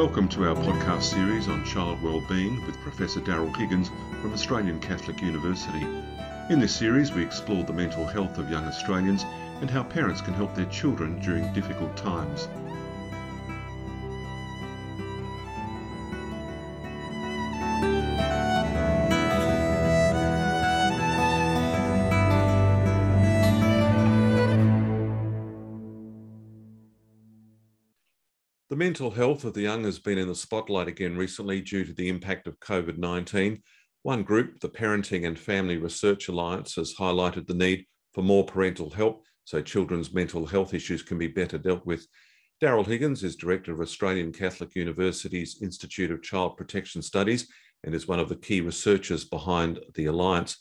Welcome to our podcast series on child wellbeing with Professor Daryl Higgins from Australian Catholic University. In this series, we explore the mental health of young Australians and how parents can help their children during difficult times. Mental health of the young has been in the spotlight again recently due to the impact of COVID 19. One group, the Parenting and Family Research Alliance, has highlighted the need for more parental help so children's mental health issues can be better dealt with. Daryl Higgins is Director of Australian Catholic University's Institute of Child Protection Studies and is one of the key researchers behind the Alliance.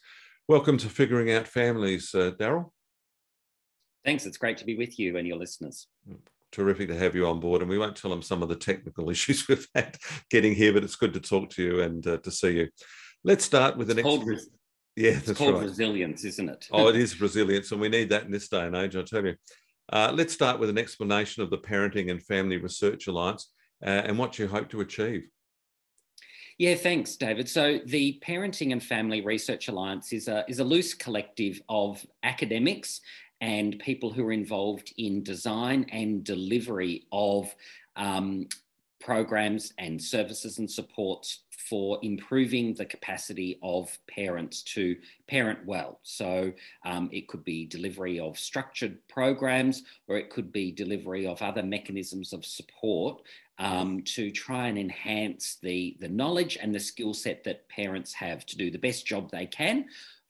Welcome to Figuring Out Families, uh, Daryl. Thanks. It's great to be with you and your listeners. Terrific to have you on board. And we won't tell them some of the technical issues we've had getting here, but it's good to talk to you and uh, to see you. Let's start with the next. Called, yeah, that's called right. resilience, isn't it? oh, it is resilience, and we need that in this day and age. I tell you. Uh, let's start with an explanation of the Parenting and Family Research Alliance uh, and what you hope to achieve. Yeah, thanks, David. So the Parenting and Family Research Alliance is a, is a loose collective of academics and people who are involved in design and delivery of um, programs and services and supports for improving the capacity of parents to parent well. So um, it could be delivery of structured programs or it could be delivery of other mechanisms of support um, to try and enhance the, the knowledge and the skill set that parents have to do the best job they can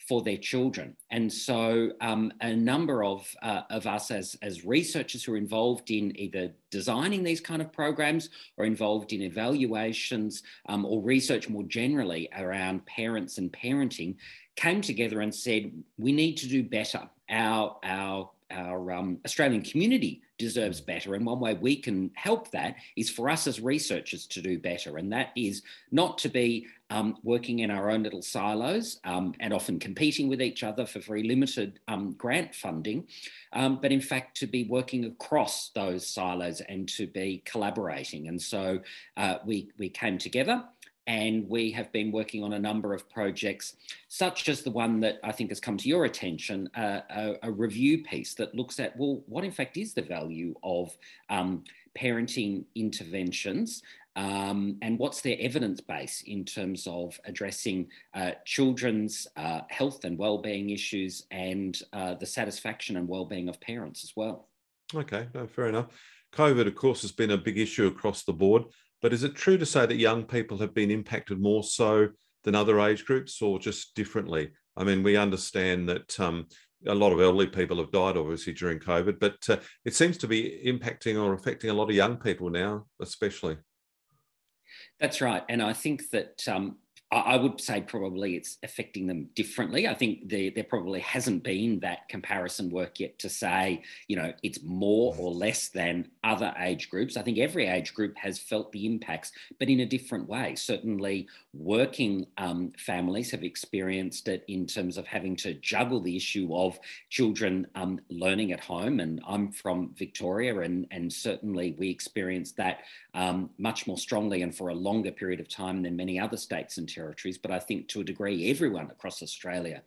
for their children. And so, um, a number of, uh, of us as, as researchers who are involved in either designing these kind of programs or involved in evaluations um, or research more generally around parents and parenting came together and said, we need to do better. Our, our our um, Australian community deserves better. And one way we can help that is for us as researchers to do better. And that is not to be um, working in our own little silos um, and often competing with each other for very limited um, grant funding, um, but in fact to be working across those silos and to be collaborating. And so uh, we, we came together and we have been working on a number of projects, such as the one that I think has come to your attention, uh, a, a, review piece that looks at, well, what in fact is the value of um, parenting interventions um, and what's their evidence base in terms of addressing uh, children's uh, health and well-being issues and uh, the satisfaction and well-being of parents as well. Okay, no, fair enough. COVID, of course, has been a big issue across the board. But is it true to say that young people have been impacted more so than other age groups or just differently? I mean, we understand that um, a lot of elderly people have died, obviously, during COVID, but uh, it seems to be impacting or affecting a lot of young people now, especially. That's right. And I think that um, I would say probably it's affecting them differently. I think there, there probably hasn't been that comparison work yet to say, you know, it's more or less than other age groups. I think every age group has felt the impacts, but in a different way. Certainly, working um, families have experienced it in terms of having to juggle the issue of children um, learning at home. And I'm from Victoria, and, and certainly we experienced that um, much more strongly and for a longer period of time than many other states and territories. But I think to a degree, everyone across Australia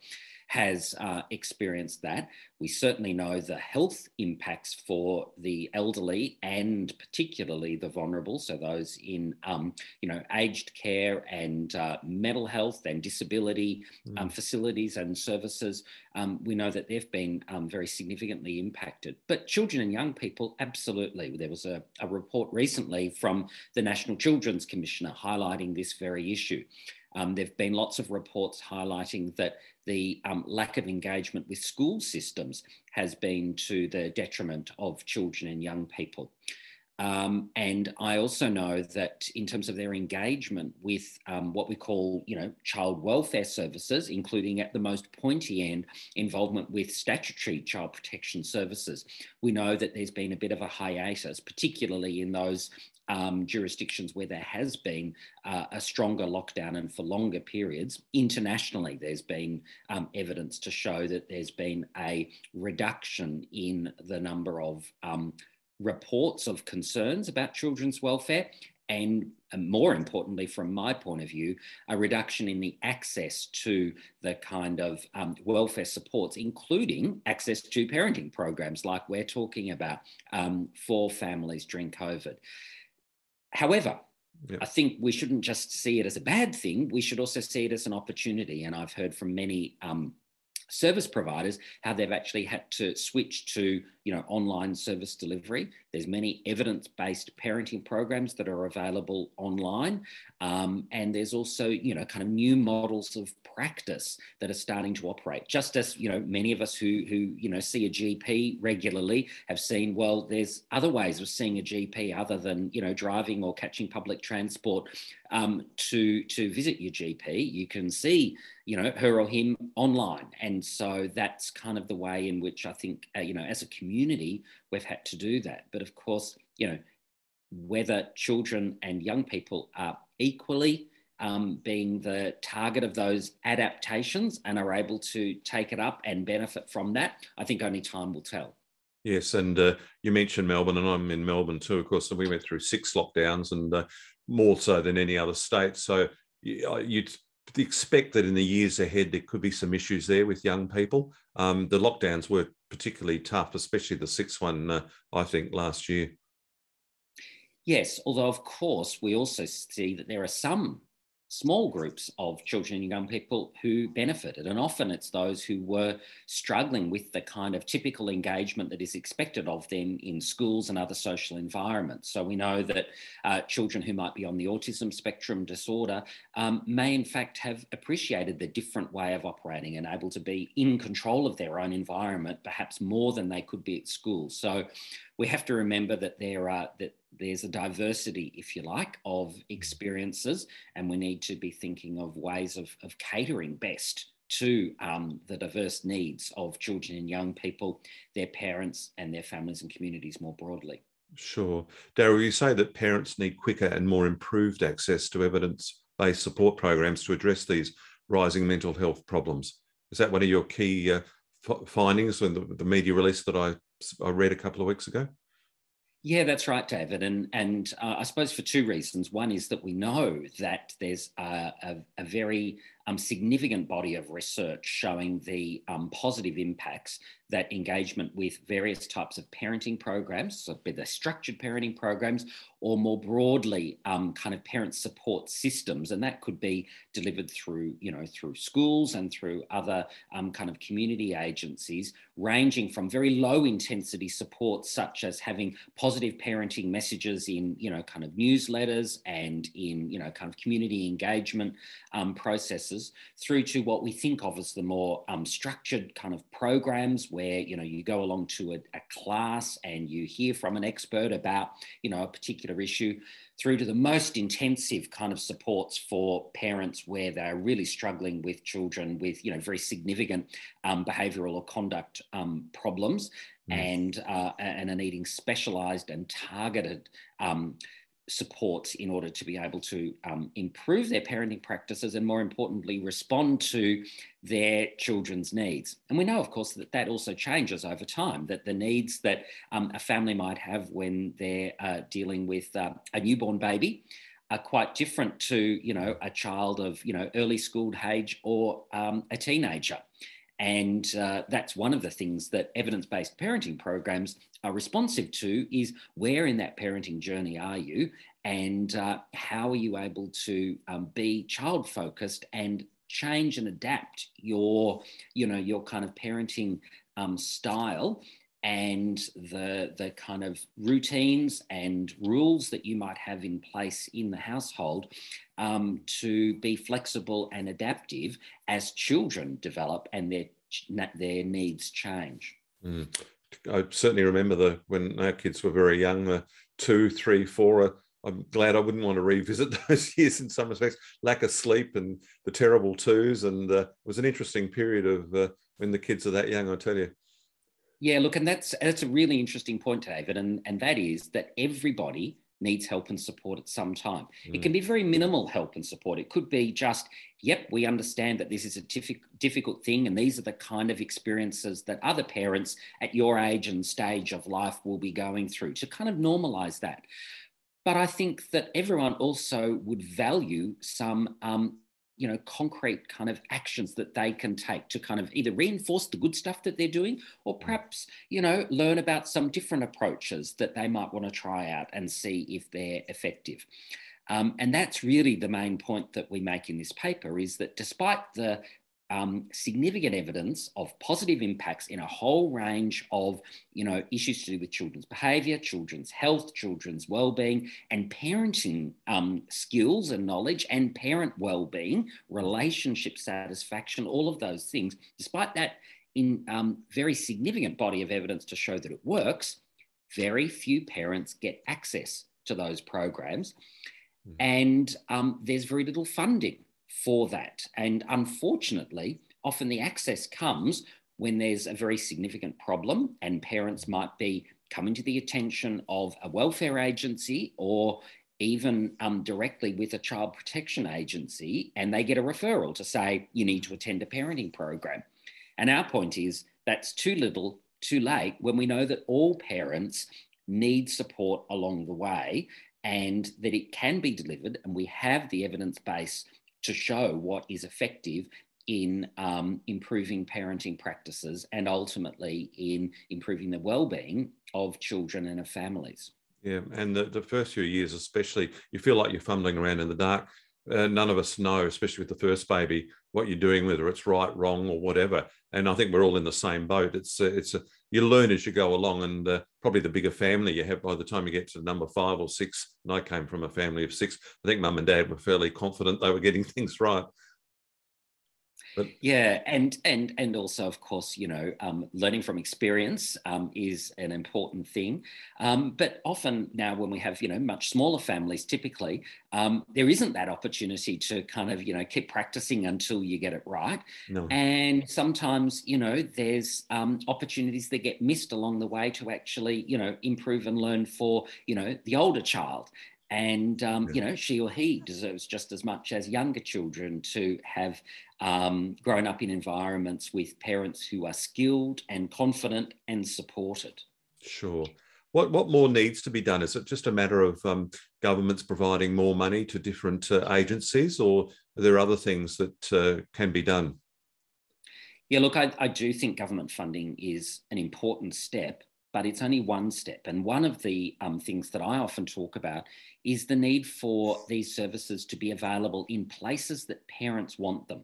has uh, experienced that. We certainly know the health impacts for the elderly and particularly the vulnerable, so those in um, you know aged care and uh, mental health and disability mm. um, facilities and services. Um, we know that they've been um, very significantly impacted. But children and young people, absolutely. There was a, a report recently from the National Children's Commissioner highlighting this very issue. Um, there have been lots of reports highlighting that the um, lack of engagement with school systems has been to the detriment of children and young people. Um, and I also know that in terms of their engagement with um, what we call, you know, child welfare services, including at the most pointy end involvement with statutory child protection services, we know that there's been a bit of a hiatus, particularly in those um, jurisdictions where there has been uh, a stronger lockdown and for longer periods. Internationally, there's been um, evidence to show that there's been a reduction in the number of um, reports of concerns about children's welfare and more importantly, from my point of view, a reduction in the access to the kind of um, welfare supports, including access to parenting programs like we're talking about um, for families during COVID. However, Yep. I think we shouldn't just see it as a bad thing. We should also see it as an opportunity. And I've heard from many um, service providers how they've actually had to switch to you know online service delivery. There's many evidence-based parenting programs that are available online. Um, and there's also you know kind of new models of practice that are starting to operate. Just as you know many of us who who you know see a gp regularly have seen well there's other ways of seeing a gp other than you know driving or catching public transport um, to to visit your gp you can see you know her or him online. And so that's kind of the way in which i think uh, you know as a community we've had to do that but of course you know whether children and young people are equally um, being the target of those adaptations and are able to take it up and benefit from that, I think only time will tell. Yes, and uh, you mentioned Melbourne, and I'm in Melbourne too. Of course, And we went through six lockdowns, and uh, more so than any other state. So uh, you'd expect that in the years ahead there could be some issues there with young people. Um, the lockdowns were particularly tough, especially the sixth one, uh, I think, last year. Yes, although of course we also see that there are some small groups of children and young people who benefited. And often it's those who were struggling with the kind of typical engagement that is expected of them in schools and other social environments. So we know that uh, children who might be on the autism spectrum disorder um, may, in fact, have appreciated the different way of operating and able to be in control of their own environment, perhaps more than they could be at school. So we have to remember that there are that there's a diversity, if you like, of experiences, and we need to be thinking of ways of, of catering best to um, the diverse needs of children and young people, their parents, and their families and communities more broadly. Sure. Daryl, you say that parents need quicker and more improved access to evidence based support programs to address these rising mental health problems. Is that one of your key uh, f- findings in the, the media release that I I read a couple of weeks ago? Yeah, that's right, David. And and uh, I suppose for two reasons. One is that we know that there's a, a, a very um, significant body of research showing the um, positive impacts that engagement with various types of parenting programs, so be they structured parenting programs or more broadly um, kind of parent support systems, and that could be delivered through you know through schools and through other um, kind of community agencies, ranging from very low intensity support such as having positive parenting messages in you know kind of newsletters and in you know kind of community engagement um, through to what we think of as the more um, structured kind of programs where you know you go along to a, a class and you hear from an expert about you know a particular issue through to the most intensive kind of supports for parents where they're really struggling with children with you know very significant um, behavioural or conduct um, problems mm. and uh, and are needing specialised and targeted um, supports in order to be able to um, improve their parenting practices and more importantly respond to their children's needs. And we know of course that that also changes over time that the needs that um, a family might have when they're uh, dealing with uh, a newborn baby are quite different to you know a child of you know early school age or um, a teenager. And uh, that's one of the things that evidence-based parenting programs are responsive to is where in that parenting journey are you and uh, how are you able to um, be child focused and change and adapt your you know your kind of parenting um, style and the the kind of routines and rules that you might have in place in the household um, to be flexible and adaptive as children develop and their their needs change. Mm. I certainly remember the when our kids were very young, the two, three, four. Uh, I'm glad I wouldn't want to revisit those years in some respects. Lack of sleep and the terrible twos, and uh, it was an interesting period of uh, when the kids are that young. I tell you. Yeah, look, and that's that's a really interesting point, David, and and that is that everybody needs help and support at some time. Mm. It can be very minimal help and support. It could be just, yep, we understand that this is a difficult thing, and these are the kind of experiences that other parents at your age and stage of life will be going through to kind of normalize that. But I think that everyone also would value some um, you know concrete kind of actions that they can take to kind of either reinforce the good stuff that they're doing or mm. perhaps you know learn about some different approaches that they might want to try out and see if they're effective um, and that's really the main point that we make in this paper is that despite the um, significant evidence of positive impacts in a whole range of you know issues to do with children's behaviour, children's health, children's well-being, and parenting um, skills and knowledge, and parent well-being, relationship satisfaction, all of those things. Despite that, in um, very significant body of evidence to show that it works, very few parents get access to those programs, mm. and um, there's very little funding for that. And unfortunately, often the access comes when there's a very significant problem and parents might be coming to the attention of a welfare agency or even um, directly with a child protection agency and they get a referral to say you need to attend a parenting program. And our point is that's too little, too late when we know that all parents need support along the way and that it can be delivered and we have the evidence base to show what is effective in um, improving parenting practices and ultimately in improving the well-being of children and of families. Yeah, and the, the first few years, especially, you feel like you're fumbling around in the dark. Uh, none of us know, especially with the first baby, what you're doing, whether it's right, wrong, or whatever. And I think we're all in the same boat. It's a, it's a, you learn as you go along, and uh, probably the bigger family you have by the time you get to number five or six. And I came from a family of six. I think mum and dad were fairly confident they were getting things right. But yeah, and and and also, of course, you know, um, learning from experience um, is an important thing. Um, but often now, when we have you know much smaller families, typically um, there isn't that opportunity to kind of you know keep practicing until you get it right. No. And sometimes you know there's um, opportunities that get missed along the way to actually you know improve and learn for you know the older child and um, you know she or he deserves just as much as younger children to have um, grown up in environments with parents who are skilled and confident and supported. Sure. What what more needs to be done? Is it just a matter of um, governments providing more money to different uh, agencies or are there other things that uh, can be done? Yeah look I, I do think government funding is an important step but it's only one step. And one of the um, things that I often talk about is the need for these services to be available in places that parents want them.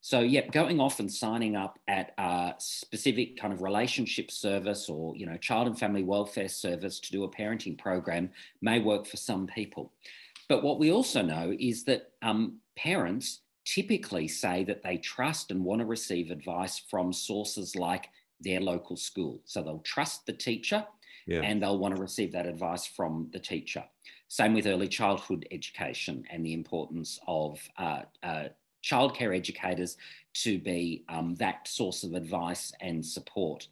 So, yeah, going off and signing up at a specific kind of relationship service or, you know, child and family welfare service to do a parenting program may work for some people. But what we also know is that um, parents typically say that they trust and want to receive advice from sources like their local school. So they'll trust the teacher yeah. and they'll want to receive that advice from the teacher. Same with early childhood education and the importance of uh, uh, childcare educators to be um, that source of advice and support.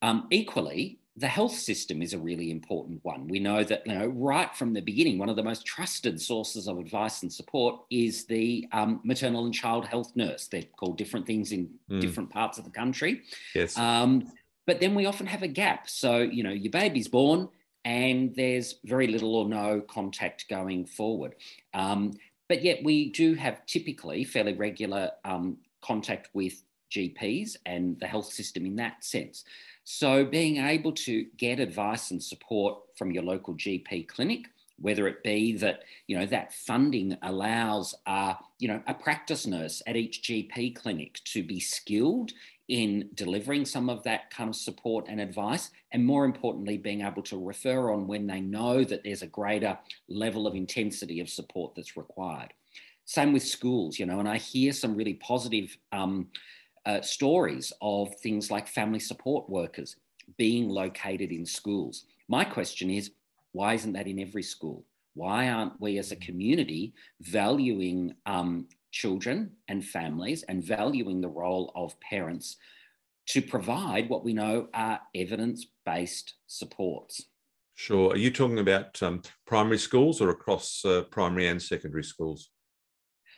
Um, equally, the health system is a really important one. We know that, you know, right from the beginning, one of the most trusted sources of advice and support is the um, maternal and child health nurse. They're called different things in mm. different parts of the country. Yes. Um, but then we often have a gap. So, you know, your baby's born and there's very little or no contact going forward. Um, but yet we do have typically fairly regular um, contact with GPs and the health system in that sense. So being able to get advice and support from your local GP clinic, whether it be that you know that funding allows a you know a practice nurse at each GP clinic to be skilled in delivering some of that kind of support and advice, and more importantly, being able to refer on when they know that there's a greater level of intensity of support that's required. Same with schools, you know, and I hear some really positive um, uh, stories of things like family support workers being located in schools. My question is why isn't that in every school? Why aren't we as a community valuing um, children and families and valuing the role of parents to provide what we know are evidence based supports? Sure. Are you talking about um, primary schools or across uh, primary and secondary schools?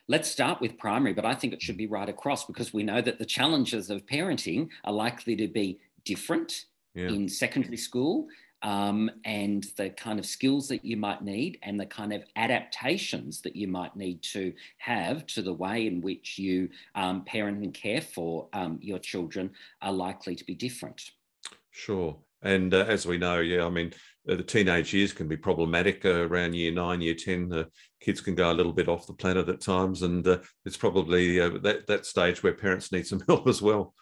Let's start with primary, but I think it should be right across because we know that the challenges of parenting are likely to be different yeah. in secondary school um, and the kind of skills that you might need and the kind of adaptations that you might need to have to the way in which you um, parent and care for um, your children are likely to be different. Sure. And uh, as we know, yeah, I mean, uh, the teenage years can be problematic uh, around year nine, year 10. Uh, kids can go a little bit off the planet at times. And uh, it's probably uh, that, that stage where parents need some help as well.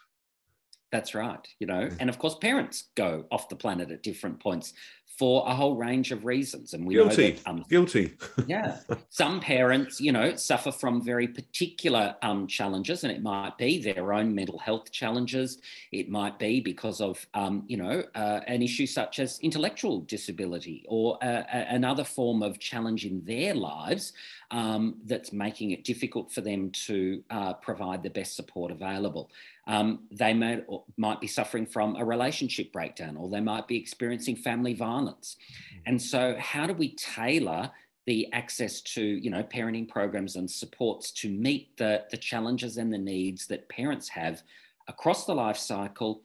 That's right, you know, and of course, parents go off the planet at different points for a whole range of reasons, and we guilty, know that, um, guilty. yeah, some parents, you know, suffer from very particular um, challenges, and it might be their own mental health challenges. It might be because of, um, you know, uh, an issue such as intellectual disability or uh, another form of challenge in their lives um, that's making it difficult for them to uh, provide the best support available. Um, they may, might be suffering from a relationship breakdown or they might be experiencing family violence. Mm-hmm. And so, how do we tailor the access to you know parenting programs and supports to meet the, the challenges and the needs that parents have across the life cycle,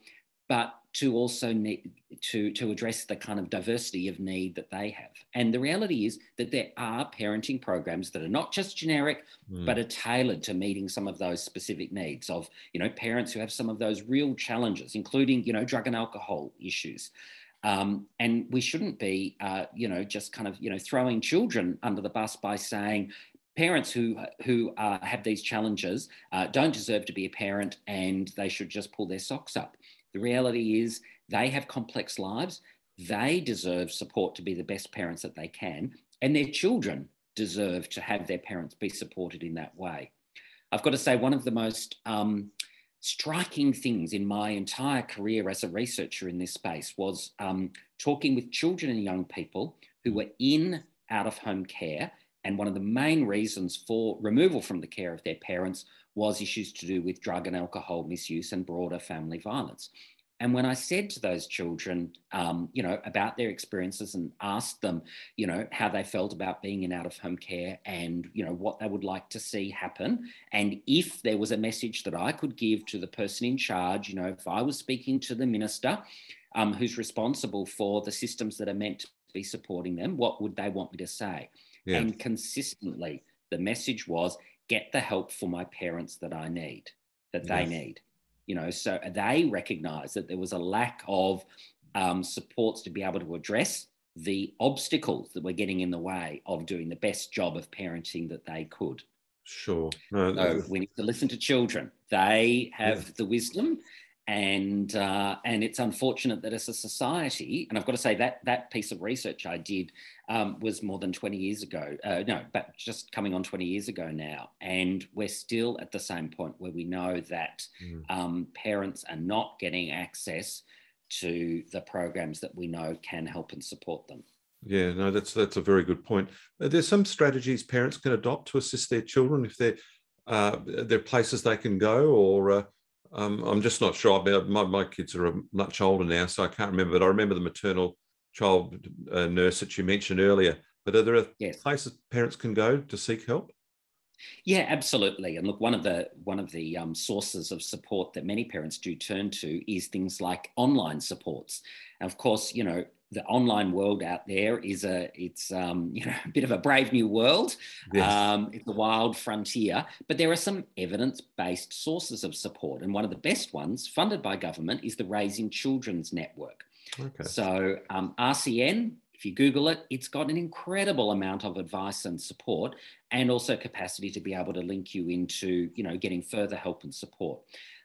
but to also need to, to address the kind of diversity of need that they have. And the reality is that there are parenting programs that are not just generic, mm. but are tailored to meeting some of those specific needs of, you know, parents who have some of those real challenges, including, you know, drug and alcohol issues. Um, and we shouldn't be, uh, you know, just kind of, you know, throwing children under the bus by saying, parents who who uh, have these challenges uh, don't deserve to be a parent and they should just pull their socks up. The reality is they have complex lives. They deserve support to be the best parents that they can, and their children deserve to have their parents be supported in that way. I've got to say, one of the most um, striking things in my entire career as a researcher in this space was um, talking with children and young people who were in out of home care. And one of the main reasons for removal from the care of their parents was issues to do with drug and alcohol misuse and broader family violence. And when I said to those children, um, you know, about their experiences and asked them, you know, how they felt about being in out of home care and, you know, what they would like to see happen. And if there was a message that I could give to the person in charge, you know, if I was speaking to the minister um, who's responsible for the systems that are meant to be supporting them, what would they want me to say? Yeah. And consistently, the message was get the help for my parents that I need, that yes. they need. You know, so they recognize that there was a lack of um, supports to be able to address the obstacles that were getting in the way of doing the best job of parenting that they could. Sure. No, so we need to listen to children. They have yeah. the wisdom and uh, and it's unfortunate that as a society, and I've got to say that that piece of research I did um, was more than 20 years ago. Uh, no, but just coming on 20 years ago now, and we're still at the same point where we know that mm. um, parents are not getting access to the programs that we know can help and support them. Yeah, no, that's that's a very good point. There's some strategies parents can adopt to assist their children if they're uh, there are places they can go or uh, um, I'm just not sure. My, my kids are much older now, so I can't remember. But I remember the maternal child uh, nurse that you mentioned earlier. But are there yes. places parents can go to seek help? Yeah, absolutely. And look, one of the one of the um, sources of support that many parents do turn to is things like online supports. And of course, you know, the online world out there is a it's um, you know a bit of a brave new world. Yes. Um, it's a wild frontier, but there are some evidence-based sources of support, and one of the best ones, funded by government, is the Raising Children's Network. Okay. So um, RCN. If you Google it, it's got an incredible amount of advice and support, and also capacity to be able to link you into, you know, getting further help and support.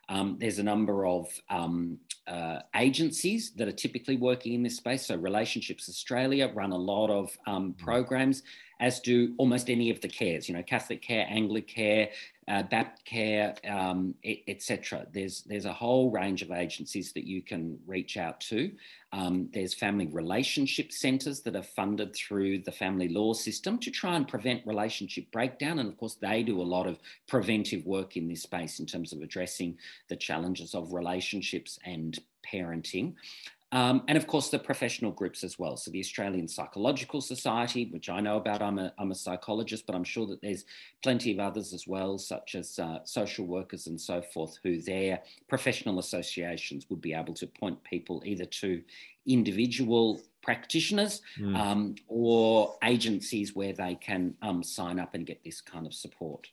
Um, there's a number of um, uh, agencies that are typically working in this space. So, Relationships Australia run a lot of um, mm. programs, as do almost any of the cares, you know, Catholic Care, Anglicare, uh, Baptcare, um, etc. There's there's a whole range of agencies that you can reach out to. Um, there's family relationship centres that are funded through the family law system to try and prevent relationship breakdown, and of course they do a lot of preventive work in this space in terms of addressing the challenges of relationships and parenting. Um, and of course, the professional groups as well. So, the Australian Psychological Society, which I know about, I'm a, I'm a psychologist, but I'm sure that there's plenty of others as well, such as uh, social workers and so forth, who their professional associations would be able to point people either to individual practitioners mm. um, or agencies where they can um, sign up and get this kind of support.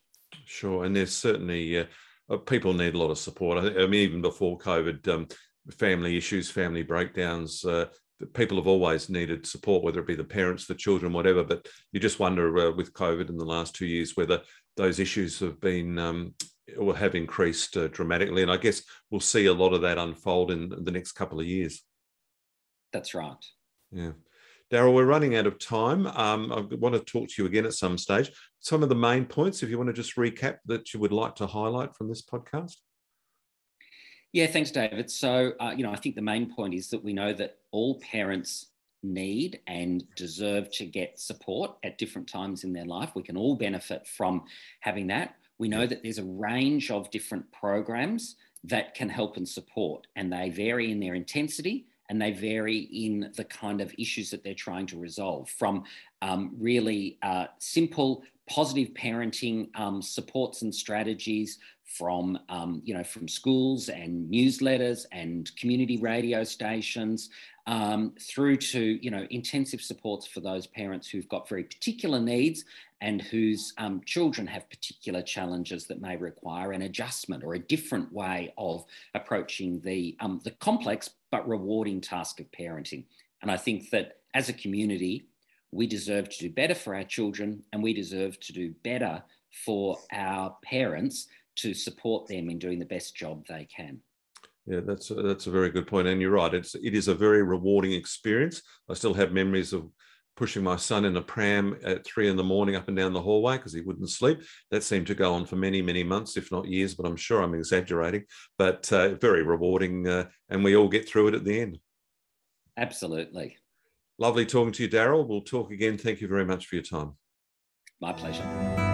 Sure, and there's certainly uh, uh people need a lot of support. I, I mean, even before COVID, um, family issues, family breakdowns. Uh, people have always needed support, whether it be the parents, the children, whatever. But you just wonder uh, with COVID in the last two years whether those issues have been um, or have increased uh, dramatically. And I guess we'll see a lot of that unfold in the next couple of years. That's right. Yeah. Daryl, we're running out of time. Um, I want to talk to you again at some stage. Some of the main points, if you want to just recap that you would like to highlight from this podcast. Yeah, thanks, David. So, uh, you know, I think the main point is that we know that all parents need and deserve to get support at different times in their life. We can all benefit from having that. We know that there's a range of different programs that can help and support, and they vary in their intensity and they vary in the kind of issues that they're trying to resolve from um, really uh, simple positive parenting um, supports and strategies from um, you know from schools and newsletters and community radio stations um, through to you know intensive supports for those parents who've got very particular needs and whose um, children have particular challenges that may require an adjustment or a different way of approaching the um, the complex but rewarding task of parenting. And I think that as a community, we deserve to do better for our children and we deserve to do better for our parents to support them in doing the best job they can. Yeah, that's a, that's a very good point, and you're right. It's it is a very rewarding experience. I still have memories of pushing my son in a pram at three in the morning up and down the hallway because he wouldn't sleep. That seemed to go on for many, many months, if not years, but I'm sure I'm exaggerating. But uh, very rewarding, uh, and we all get through it at the end. Absolutely. Lovely talking to you, Daryl. We'll talk again. Thank you very much for your time. My pleasure.